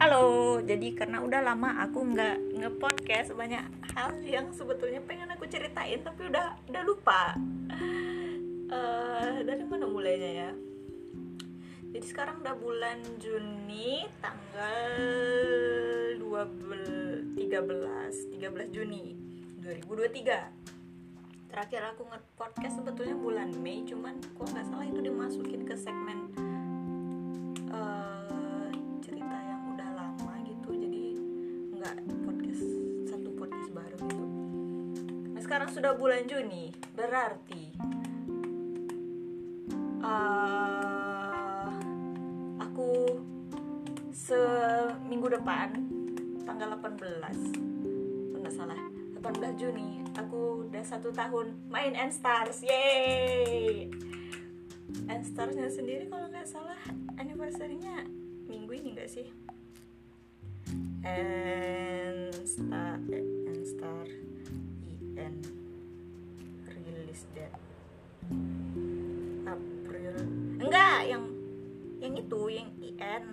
Halo, jadi karena udah lama aku nggak nge-podcast banyak hal yang sebetulnya pengen aku ceritain tapi udah udah lupa. Eh, dari mana mulainya ya? Jadi sekarang udah bulan Juni tanggal 12 13 13 Juni 2023. Terakhir aku nge-podcast sebetulnya bulan Mei cuman kok nggak salah itu dimasukin ke segmen sudah bulan Juni berarti eh, aku seminggu depan tanggal 18 nggak salah 18 Juni aku udah satu tahun main N Stars yeay! N Starsnya sendiri kalau nggak salah anniversary-nya minggu ini nggak sih? N Star eh, N Star IN release date April. Enggak yang yang itu yang IN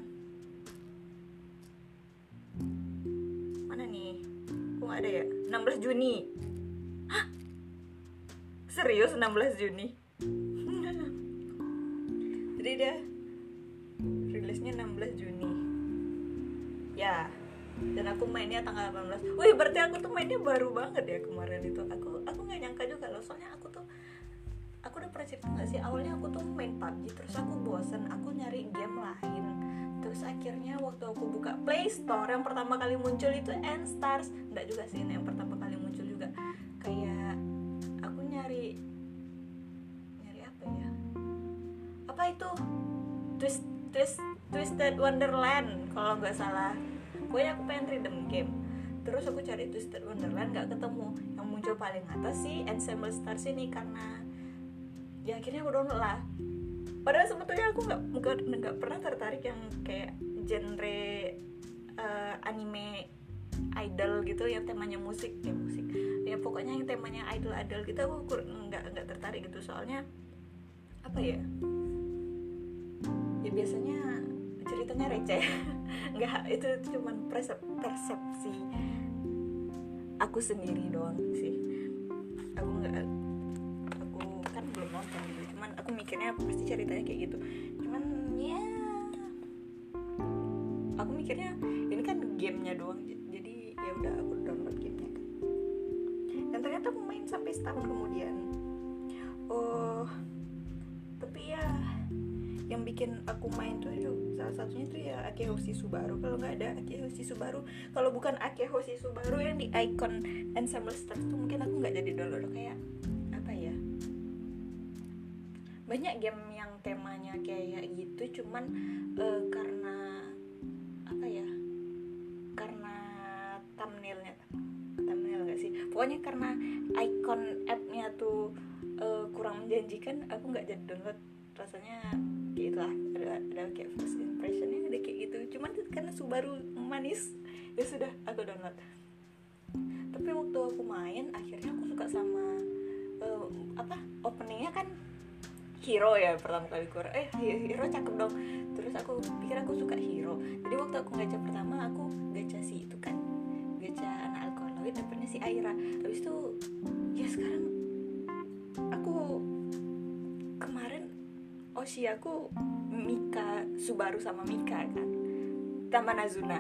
mana nih? Kok nggak ada ya? 16 Juni. Hah? serius 16 Juni? Jadi dia rilisnya 16 Juni. Ya dan aku mainnya tanggal 18 wih berarti aku tuh mainnya baru banget ya kemarin itu. Aku aku nggak nyangka juga loh. Soalnya aku tuh aku udah pernah cerita nggak sih? Awalnya aku tuh main PUBG terus aku bosen aku nyari game lain. Terus akhirnya waktu aku buka Play Store yang pertama kali muncul itu N Stars. Nggak juga sih yang pertama kali muncul juga. Kayak aku nyari nyari apa ya? Apa itu? Twist twist twisted wonderland kalau nggak salah pokoknya aku pengen rhythm game. Terus aku cari twisted wonderland nggak ketemu. Yang muncul paling atas sih ensemble stars ini karena ya akhirnya aku download lah. Padahal sebetulnya aku nggak nggak pernah tertarik yang kayak genre eh, anime idol gitu yang temanya musik ya musik. Ya pokoknya yang temanya idol idol gitu aku nggak nggak tertarik gitu. Soalnya apa ya? Ya biasanya ceritanya receh. Nggak itu cuman persep- persepsi aku sendiri doang sih. Aku nggak aku kan belum nonton gitu. Cuman aku mikirnya pasti ceritanya kayak gitu. Cuman ya aku mikirnya ini kan gamenya doang jadi ya udah aku download gamenya. Dan ternyata aku main sampai setahun kemudian. Oh tapi ya yang bikin aku main tuh salah satunya tuh ya Akehoshi Subaru. Kalau nggak ada Akehoshi Subaru kalau bukan Akehoshi Subaru yang di icon Ensemble Stars tuh mungkin aku nggak jadi download. Kayak apa ya? Banyak game yang temanya kayak gitu cuman eh, karena apa ya? Karena thumbnailnya thumbnail gak sih? Pokoknya karena icon app-nya tuh eh, kurang menjanjikan aku nggak jadi download rasanya kayak itulah ada ada kayak first impressionnya ada kayak gitu. Cuman karena Subaru manis ya sudah aku download. Tapi waktu aku main akhirnya aku suka sama eh, apa openingnya kan hero ya pertama kali keluar. Eh hero cakep dong. Terus aku pikir aku suka hero. Jadi waktu aku gacha pertama aku gacha si itu kan gacha anak alkaloid dapetnya si Aira. Habis itu ya sekarang aku kemarin Oshi aku Mika Subaru sama Mika kan? Tambah Nazuna.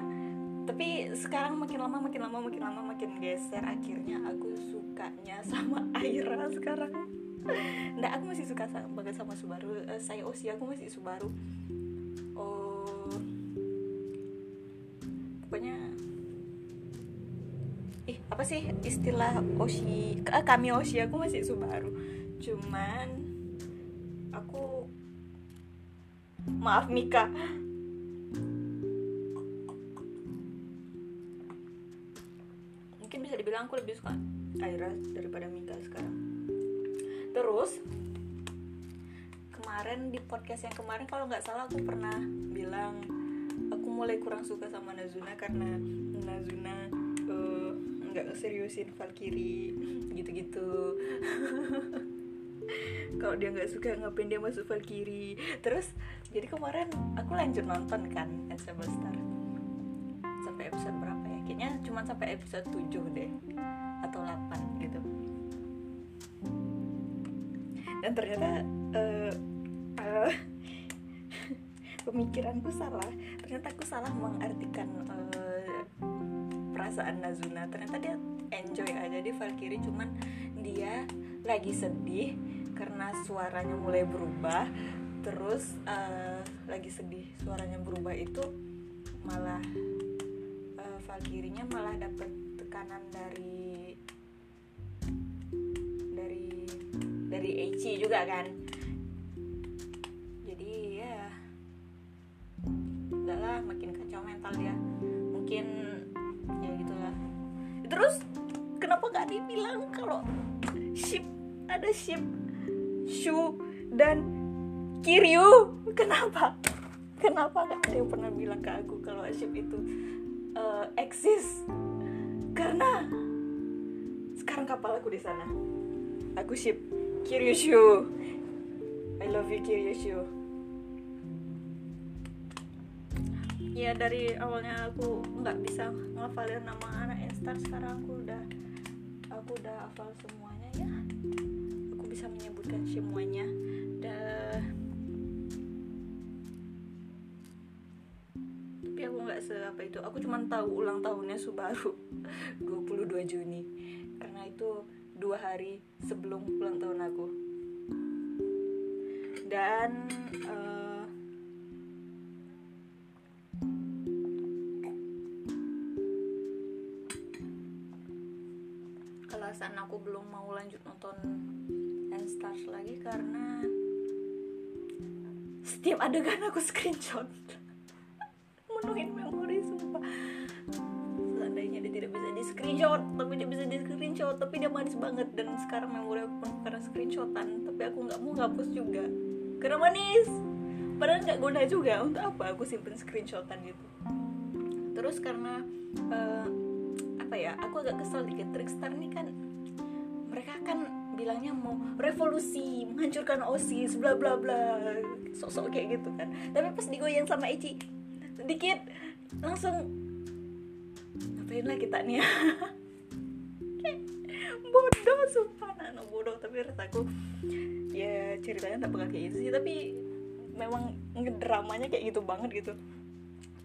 Tapi sekarang makin lama makin lama makin lama makin geser. Akhirnya aku sukanya sama Aira sekarang. Nggak, aku masih suka banget sama Subaru. Eh, Saya Oshi aku masih Subaru. Oh Pokoknya Ih, apa sih istilah Oshi eh, Kami Oshi aku masih Subaru. Cuman Maaf Mika. Mungkin bisa dibilang aku lebih suka Aira daripada Mika sekarang. Terus kemarin di podcast yang kemarin kalau nggak salah aku pernah bilang aku mulai kurang suka sama Nazuna karena Nazuna eh, nggak seriusin Valkyrie gitu-gitu kalau dia nggak suka ngapain dia masuk Valkyrie terus jadi kemarin aku lanjut nonton kan Ensemble Star. Cuman sampai episode 7 deh atau 8 gitu. Dan ternyata uh, uh, pemikiranku salah. Ternyata aku salah mengartikan uh, perasaan Nazuna. Ternyata dia enjoy aja di Valkyrie cuman dia lagi sedih karena suaranya mulai berubah terus uh, lagi sedih suaranya berubah itu malah uh, Valkyrie-nya malah dapat tekanan dari dari dari Eichi juga kan. Jadi ya udahlah makin kacau mental dia. Mungkin ya gitulah. Terus kenapa gak dibilang kalau ship ada ship Shu dan Kiryu. Kenapa? Kenapa gak ada yang pernah bilang ke aku kalau ship itu uh, eksis? Karena sekarang kapal aku di sana. Aku ship Kiryu Shu. I love you Kiryu Shu. Ya dari awalnya aku nggak bisa ngafalin nama anak Star sekarang aku udah aku udah hafal aku bisa menyebutkan semuanya. Dah. Tapi aku nggak seapa itu. Aku cuma tahu ulang tahunnya Subaru 22 Juni. Karena itu dua hari sebelum ulang tahun aku. Dan uh, alasan aku belum mau lanjut nonton karena setiap adegan aku screenshot. Menuhin memori sumpah. Seandainya dia tidak bisa di screenshot tapi dia bisa di screenshot tapi dia manis banget. Dan sekarang memori aku pun karena screenshotan tapi aku nggak mau ngapus juga. Karena manis. Padahal nggak guna juga untuk apa aku simpen screenshotan gitu. Terus karena uh, apa ya aku agak kesel dikit. Trickstar nih kan mereka kan bilangnya mau revolusi menghancurkan osis bla bla bla. Sok-sok kayak gitu kan. Tapi pas digoyang sama Ichi sedikit langsung ngapain lah kita nih ya? Bodoh sumpah. Nano bodoh tapi rasaku ya ceritanya tak bakal kayak gitu sih. Tapi memang ngedramanya kayak gitu banget gitu.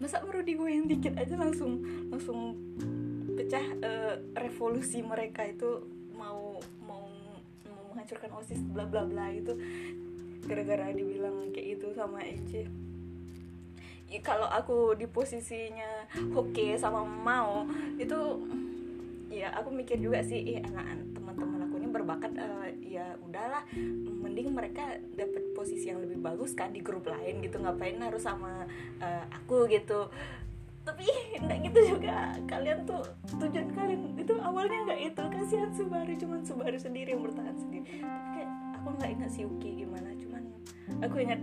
Masa baru digoyang dikit aja langsung langsung pecah uh, revolusi mereka itu mau menghancurkan osis bla bla bla itu gara-gara dibilang kayak gitu sama Ece. Ya, kalau aku di posisinya Hoke sama mau itu ya aku mikir juga sih eh anak teman-teman aku ini berbakat uh, ya udahlah mending mereka dapat posisi yang lebih bagus kan di grup lain gitu ngapain harus sama uh, aku gitu tapi enggak gitu juga. Kalian tuh tujuan kalian itu awalnya nggak itu. Kasihan Subaru cuman Subaru sendiri yang bertahan sendiri. Tapi kayak aku nggak ingat si Uki gimana cuman aku ingat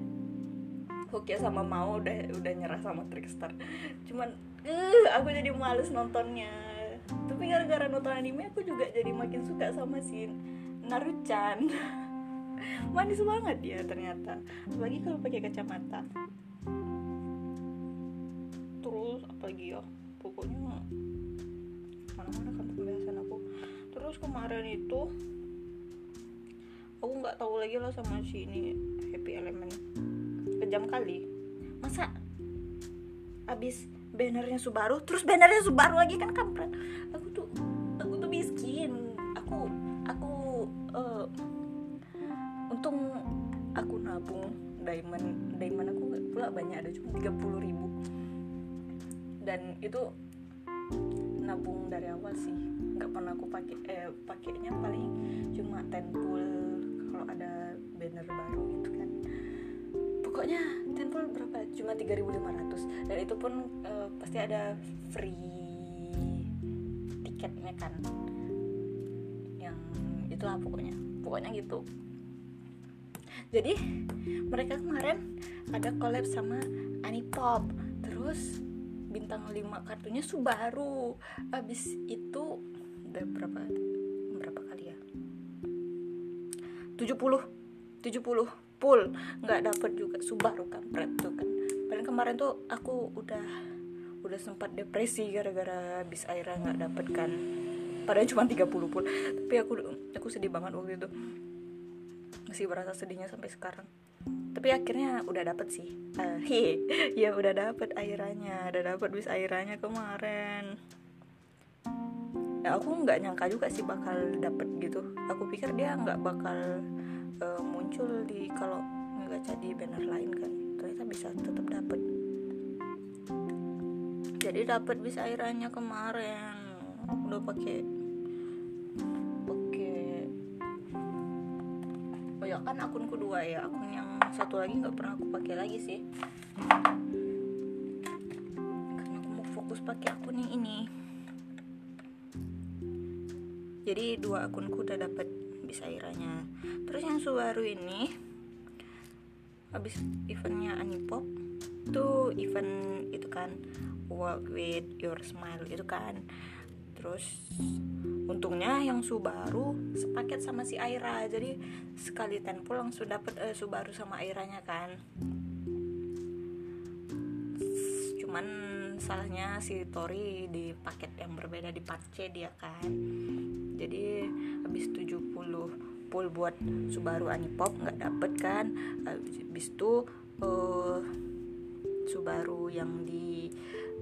Uki sama mau udah udah nyerah sama Trickstar cuman uh, aku jadi males nontonnya. Tapi gara-gara nonton anime aku juga jadi makin suka sama si Naruchan. Manis banget dia ternyata. Apalagi kalau pakai kacamata terus apalagi ya pokoknya mana-mana kan pembahasan aku. Terus kemarin itu aku nggak tahu lagi lah sama si ini happy element. Kejam kali. Masa abis bannernya Subaru terus bannernya Subaru lagi kan kampret. Aku tuh aku tuh miskin. Aku aku uh, untung aku nabung diamond diamond aku nggak pula banyak ada cuma tiga puluh ribu dan itu nabung dari awal sih. Nggak pernah aku pakai eh pakainya paling cuma tenpul kalau ada banner baru gitu kan. Pokoknya tenpul berapa? Cuma 3.500 dan itu pun eh, pasti ada free tiketnya kan. Yang itulah pokoknya. Pokoknya gitu. Jadi mereka kemarin ada collab sama Anipop. Terus bintang 5 kartunya Subaru abis itu udah berapa berapa kali ya? 70 70 full. Nggak dapet juga Subaru kampret tuh kan. Paling kemarin tuh aku udah udah sempat depresi gara-gara bis Aira nggak dapet kan. Padahal cuma 30 pul tapi aku aku sedih banget waktu itu. Masih berasa sedihnya sampai sekarang tapi akhirnya udah dapet sih. Uh, ya udah dapet airanya. Udah dapet bis airanya kemarin. Ya aku nggak nyangka juga sih bakal dapet gitu. Aku pikir dia nggak bakal uh, muncul di kalau nggak jadi banner lain kan. Ternyata bisa tetap dapet. Jadi dapet bis airanya kemarin. Udah pakai kan akun kedua ya akun yang satu lagi nggak pernah aku pakai lagi sih. Karena aku mau fokus pakai akun yang ini. Jadi dua akunku udah dapat bisa iranya. Terus yang Subaru ini habis eventnya Anipop itu event itu kan walk with your smile itu kan terus untungnya yang Subaru sepaket sama si Aira. Jadi sekali tenpo langsung dapet uh, Subaru sama Airanya kan. Cuman salahnya si Tori di paket yang berbeda di part C dia kan. Jadi habis 70 full buat Subaru Anipop nggak dapet kan. Habis itu uh, Subaru yang di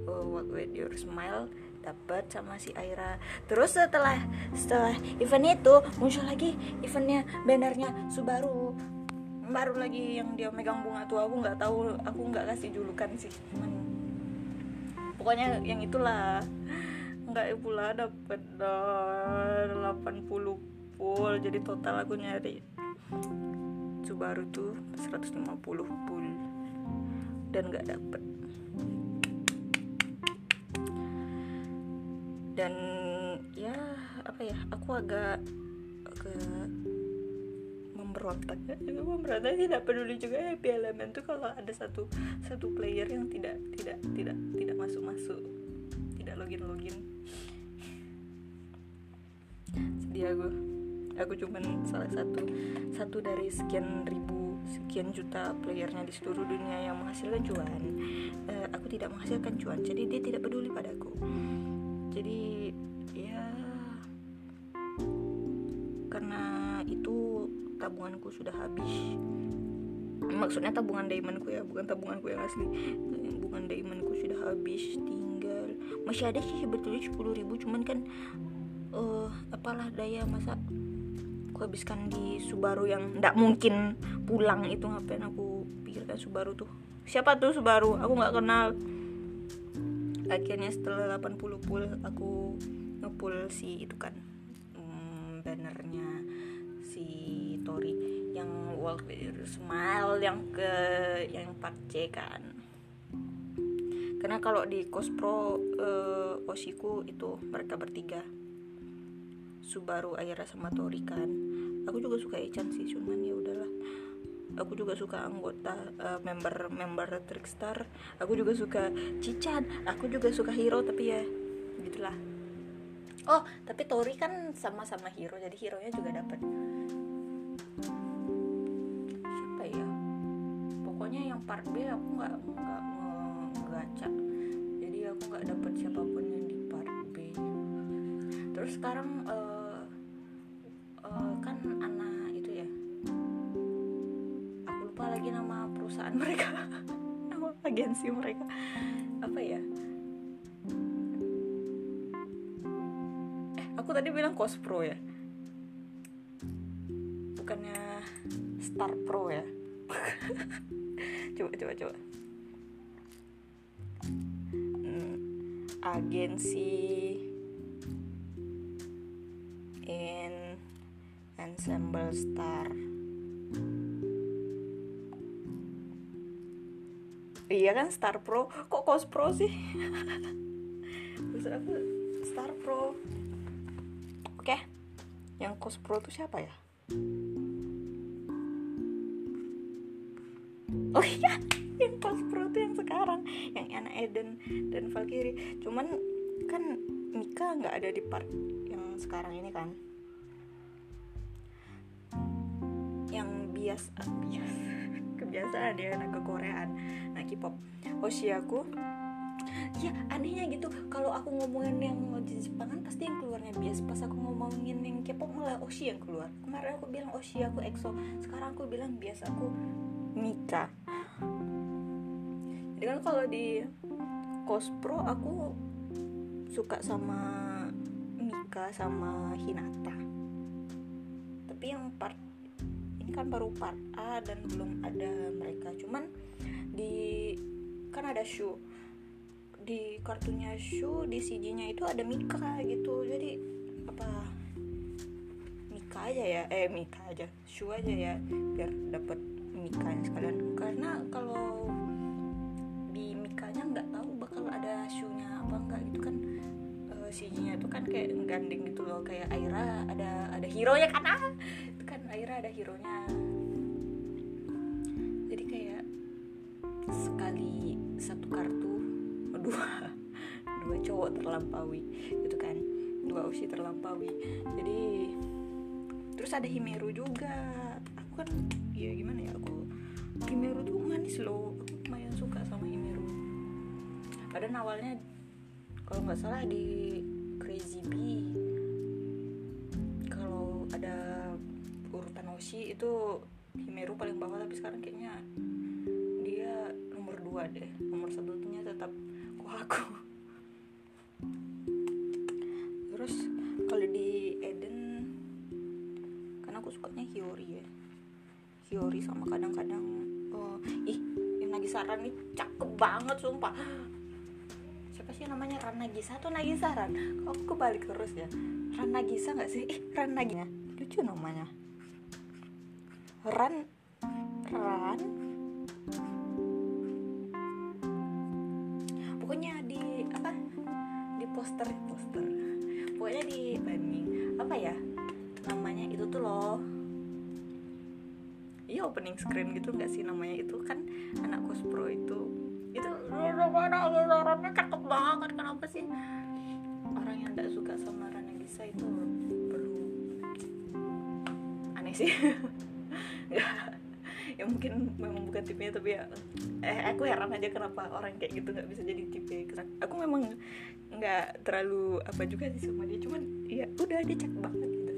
uh, What With Your Smile dapat sama si Aira. Terus setelah setelah event itu muncul lagi eventnya bannernya Subaru. Baru lagi yang dia megang bunga tuh aku nggak tahu aku nggak kasih julukan sih cuman pokoknya yang itulah. Nggak pula dapet delapan 80 full jadi total aku nyari Subaru tuh 150 full. Dan nggak dapet dan ya apa ya aku agak agak memberontak. Ya memberontak tidak peduli juga ya elemen tuh kalau ada satu satu player yang tidak tidak tidak tidak masuk masuk tidak login login sedih aku. Aku cuman salah satu satu dari sekian ribu sekian juta playernya di seluruh dunia yang menghasilkan cuan. Uh, aku tidak menghasilkan cuan jadi dia tidak peduli padaku jadi ya karena itu tabunganku sudah habis. Maksudnya tabungan diamondku ya bukan tabunganku yang asli. Tabungan diamondku sudah habis tinggal. Masih ada sih sebetulnya 10 ribu cuman kan uh, apalah daya masa aku habiskan di Subaru yang tidak mungkin pulang itu ngapain aku pikirkan Subaru tuh? Siapa tuh Subaru? Aku nggak kenal akhirnya setelah 80 pul aku ngepul si itu kan hmm, bannernya si Tori yang walk with smile yang ke yang 4C kan. Karena kalau di Cospro uh, Oshiku itu mereka bertiga Subaru Aira sama Tori kan. Aku juga suka Echan sih cuman ya aku juga suka anggota uh, member member Trickstar. Aku juga suka Cican aku juga suka Hero tapi ya gitulah. Oh tapi Tori kan sama-sama Hero jadi hero nya juga dapat siapa ya? Pokoknya yang part B aku nggak nggak ngegaca. Jadi aku nggak dapet siapa pun yang di part B terus sekarang uh, uh, kan anak perusahaan mereka. Nama agensi mereka. Apa ya? Eh aku tadi bilang Cospro ya? Bukannya Star Pro ya? Coba coba coba. Hmm, agensi in ensemble star iya kan Star Pro. Kok kos Pro sih? Maksud aku Star Pro. Oke yang kos Pro tuh siapa ya? Oh iya yang kos Pro tuh yang sekarang. Yang Anna Eden dan Valkyrie. Cuman kan Mika nggak ada di part yang sekarang ini kan? Yang bias ah, bias kebiasaan ya anak ke Koreaan. Nah K-pop. Oshiaku ya anehnya gitu. Kalau aku ngomongin yang Jepangan pasti yang keluarnya bias pas aku ngomongin yang K-pop malah Oshi yang keluar. Kemarin aku bilang Oshi aku EXO. Sekarang aku bilang bias aku Mika. Jadi kan kalau di Kospro aku suka sama Mika sama Hinata. Tapi yang part ini kan baru part A dan belum ada mereka. Cuman di kan ada show di kartunya Shu di CG-nya itu ada Mika gitu. Jadi apa Mika aja ya? Eh Mika aja. Shu aja ya biar dapat Mika sekalian. Karena kalau di Mikanya nggak tahu bakal ada Shu-nya apa enggak gitu kan. Uh, CG-nya itu kan kayak gandeng gitu loh. Kayak Aira ada ada hero ya kan. Ah kan Aira ada hero nya jadi kayak sekali satu kartu dua dua cowok terlampaui gitu kan. Dua usi terlampaui. Jadi terus ada Himeru juga. Aku kan ya gimana ya aku Himeru tuh manis loh. Aku lumayan suka sama Himeru. Padahal awalnya kalau nggak salah di Crazy Bee Oshi itu Himeru paling bawah tapi sekarang kayaknya dia nomor dua deh. Nomor satunya tetap aku terus kalau di Eden karena aku sukanya Hiyori ya. Hiyori sama kadang-kadang oh, ih yang Nagisaran nih cakep banget sumpah. Siapa sih namanya? Ran Nagisa atau Nagisa Ran kok aku balik terus ya? Ran Nagisa nggak sih? Ih Ran Nagisa lucu namanya Ran. Ran? Pokoknya di apa? Di poster poster. Pokoknya di banding apa ya? Namanya itu tuh loh. Iya opening screen gitu nggak sih namanya itu? Kan anak kospro itu. Itu orangnya cakep banget. Kenapa sih? Orang yang tidak suka sama Rana Gisa itu perlu aneh sih ya mungkin memang bukan tipenya tapi ya eh aku heran aja kenapa orang kayak gitu nggak bisa jadi tipe aku memang nggak terlalu apa juga sih sama dia cuman ya udah dia cakep banget gitu.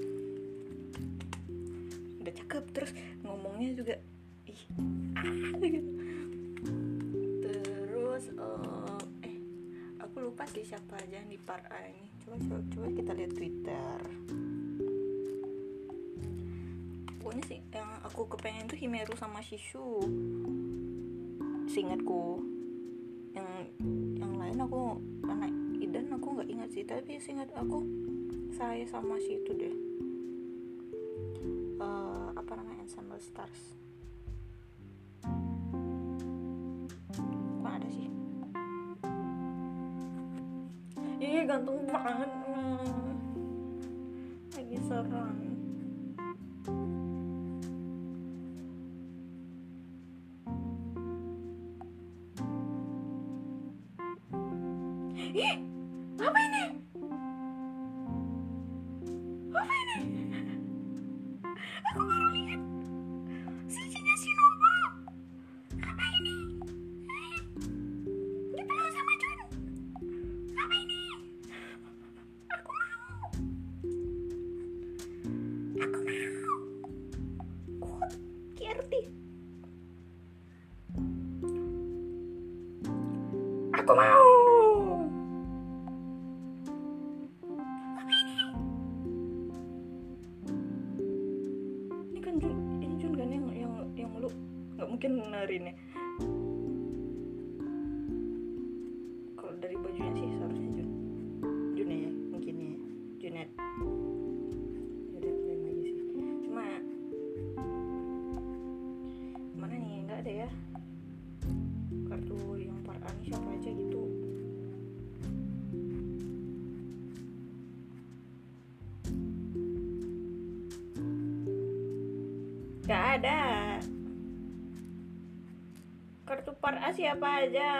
Udah cakep terus ngomongnya juga ih ah gitu. Terus uh, eh aku lupa sih siapa aja di part A ini. Coba coba coba kita lihat Twitter pokoknya sih yang aku kepengen tuh Himeru sama Shishu. Seingatku. Yang yang lain aku karena Idan aku nggak ingat sih tapi seingat aku saya sama si itu deh. Uh, apa namanya Ensemble Stars. Kok ada sih? Ih gantung banget. Lagi serang mungkin narin ya aja.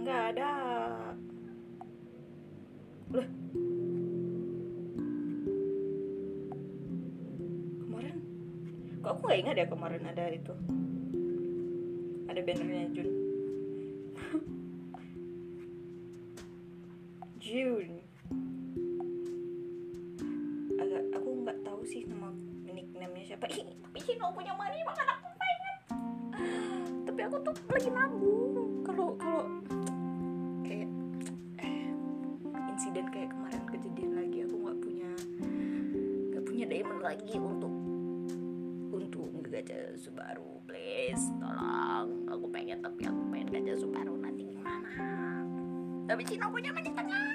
Nggak ada. Loh. Kemarin? Kok aku nggak ingat ya kemarin ada itu? Ada bannernya Jun. Jun. Agak aku nggak tahu sih nama nicknamenya siapa. Ih tapi Cino punya money banget aku tuh lagi nabung kalau kalau kayak eh, insiden kayak kemarin kejadian lagi aku nggak punya nggak punya diamond lagi untuk untuk gacha Subaru. Please tolong. Aku pengen tapi aku pengen gacha Subaru. Nanti gimana? Tapi Cino punya money tengah.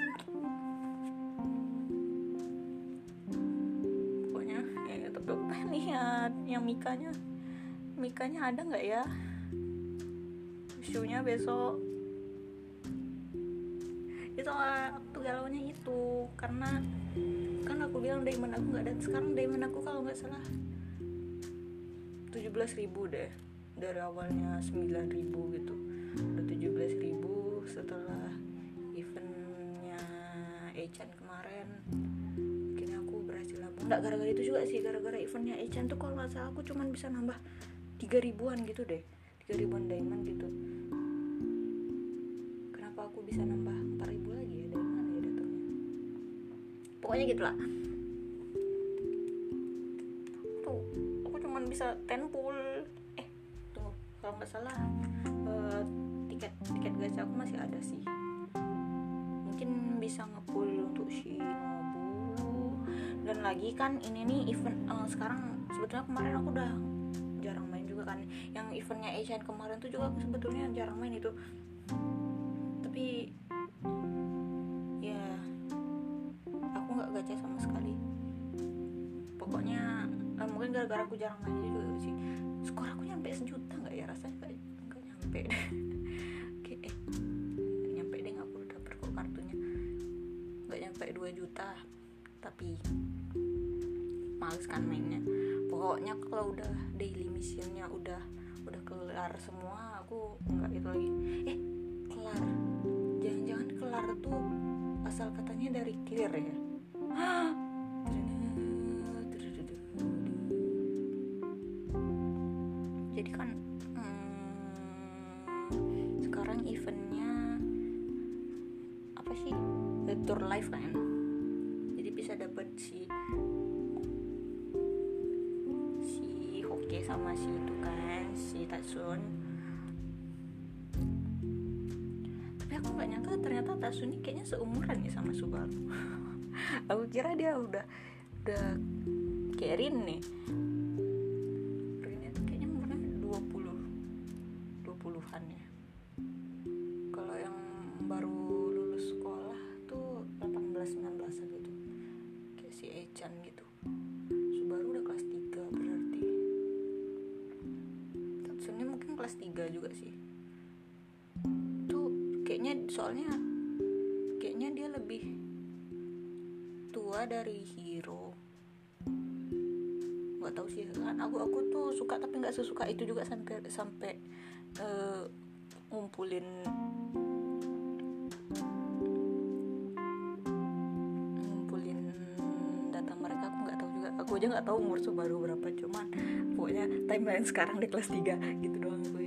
Pokoknya eh, tapi aku pengen lihat yang Mikanya Mikanya ada nggak ya show-nya besok. Itu waktu galaunya itu. Karena kan aku bilang diamond aku nggak ada sekarang diamond aku kalau nggak salah 17.000 ribu deh. Dari awalnya 9.000 ribu gitu. Udah 17.000 ribu setelah eventnya Echan kemarin. Akhirnya aku berhasil nabung nggak gara-gara itu juga sih. Gara-gara eventnya Echan tuh kalau nggak salah aku cuman bisa nambah 3 ribuan gitu deh. 3 ribuan diamond gitu bisa nambah 4 ribu lagi ya dari mana ya datangnya pokoknya gitulah. Tuh aku cuman bisa 10 pool eh tunggu kalau nggak salah eh, tiket tiket gacha aku masih ada sih. Mungkin bisa ngepool untuk Shinobu. Dan lagi kan ini nih event eh, sekarang sebetulnya kemarin aku udah jarang main juga kan. Yang eventnya Asian kemarin tuh juga aku sebetulnya jarang main itu gara-gara aku jarang main juga sih. Skor aku nyampe sejuta nggak ya rasanya? Nggak nggak nyampe Oke, eh nggak nyampe deh aku udah dapet kok kartunya. Nggak nyampe 2 juta tapi males kan mainnya. Pokoknya kalau udah daily missionnya udah udah kelar semua aku nggak itu lagi. Eh kelar. Jangan-jangan kelar tuh asal katanya dari clear ya jadi kan hmm, sekarang eventnya apa sih? Tour live kan? Jadi bisa dapat si si Hoke sama si itu kan si Tatsun tapi aku nggak nyangka ternyata Tatsun ini kayaknya seumuran ya sama Subaru. Aku kira dia udah udah kayak Rin nih aja nggak tahu umur Subaru berapa cuman pokoknya timeline sekarang di kelas 3 gitu doang aku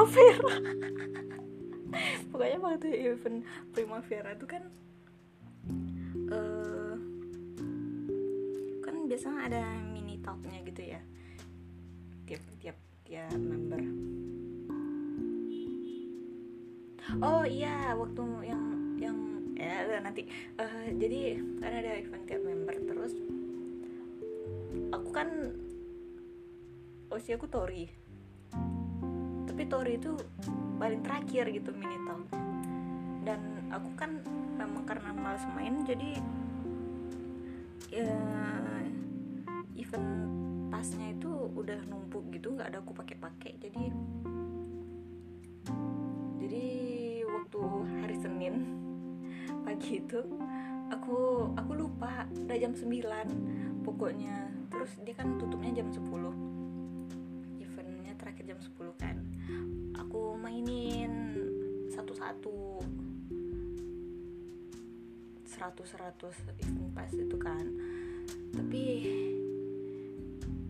primavera pokoknya waktu event primavera itu kan eh kan biasanya ada mini talknya gitu ya. Tiap tiap tiap member. Oh iya waktu yang yang ya nanti. Eh, jadi kan ada event tiap member. Terus aku kan usia aku Tori Tori itu paling terakhir gitu mini talk dan aku kan memang karena males main jadi ya event pasnya itu udah numpuk gitu nggak ada aku pakai-pakai. Jadi Senin pagi itu aku aku lupa udah jam 9 pokoknya. Terus dia kan tutupnya jam 10 eventnya terakhir jam 10 kan. Aku mainin satu-satu. Seratus-seratus event pas itu kan. Tapi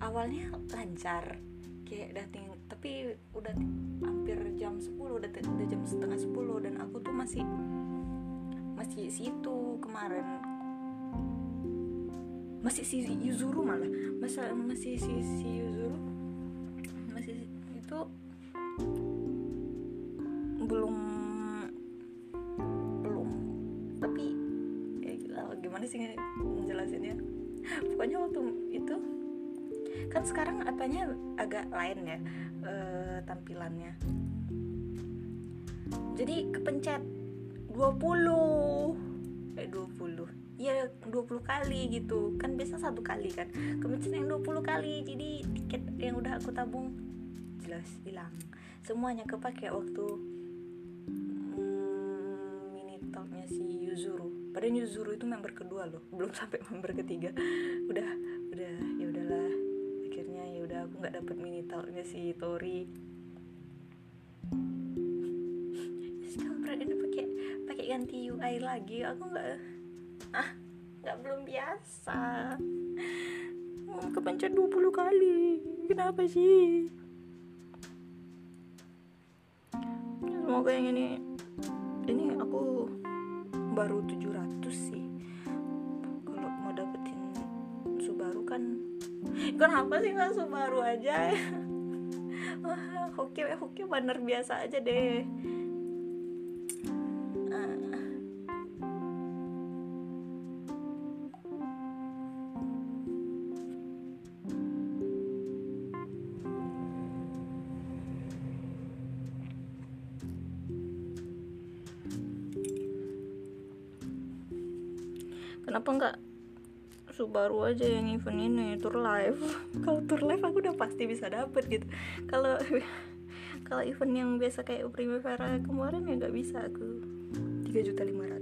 awalnya lancar kayak dating tapi udah hampir jam 10 udah, udah jam setengah 10 dan aku tuh masih masih situ kemarin. Masih si Yuzuru malah masa masih si si Yuzuru kan sekarang apanya agak lain ya e, tampilannya. Jadi kepencet 20 eh 20 ya 20 kali gitu. Kan biasa satu kali kan. Kepencet yang 20 kali jadi tiket yang udah aku tabung jelas hilang. Semuanya kepake waktu hmm, talknya si Yuzuru. Padahal Yuzuru itu member kedua loh belum sampai member ketiga. Udah nggak dapet mini talknya si Tori. Kampret ini pakai pakai ganti UI lagi. Aku nggak ah nggak belum biasa. Kepencet 20 kali. Kenapa sih? Semoga yang ini ini aku baru 700 sih. Kalau mau dapetin Subaru kan kenapa sih nggak Subaru aja? Wah hoki hoki bener biasa aja deh. Kenapa nggak Subaru aja yang event ini tour live kalau tour live aku udah pasti bisa dapet gitu. Kalau kalau event yang biasa kayak Primavera kemarin ya nggak bisa aku. Tiga juta lima ratus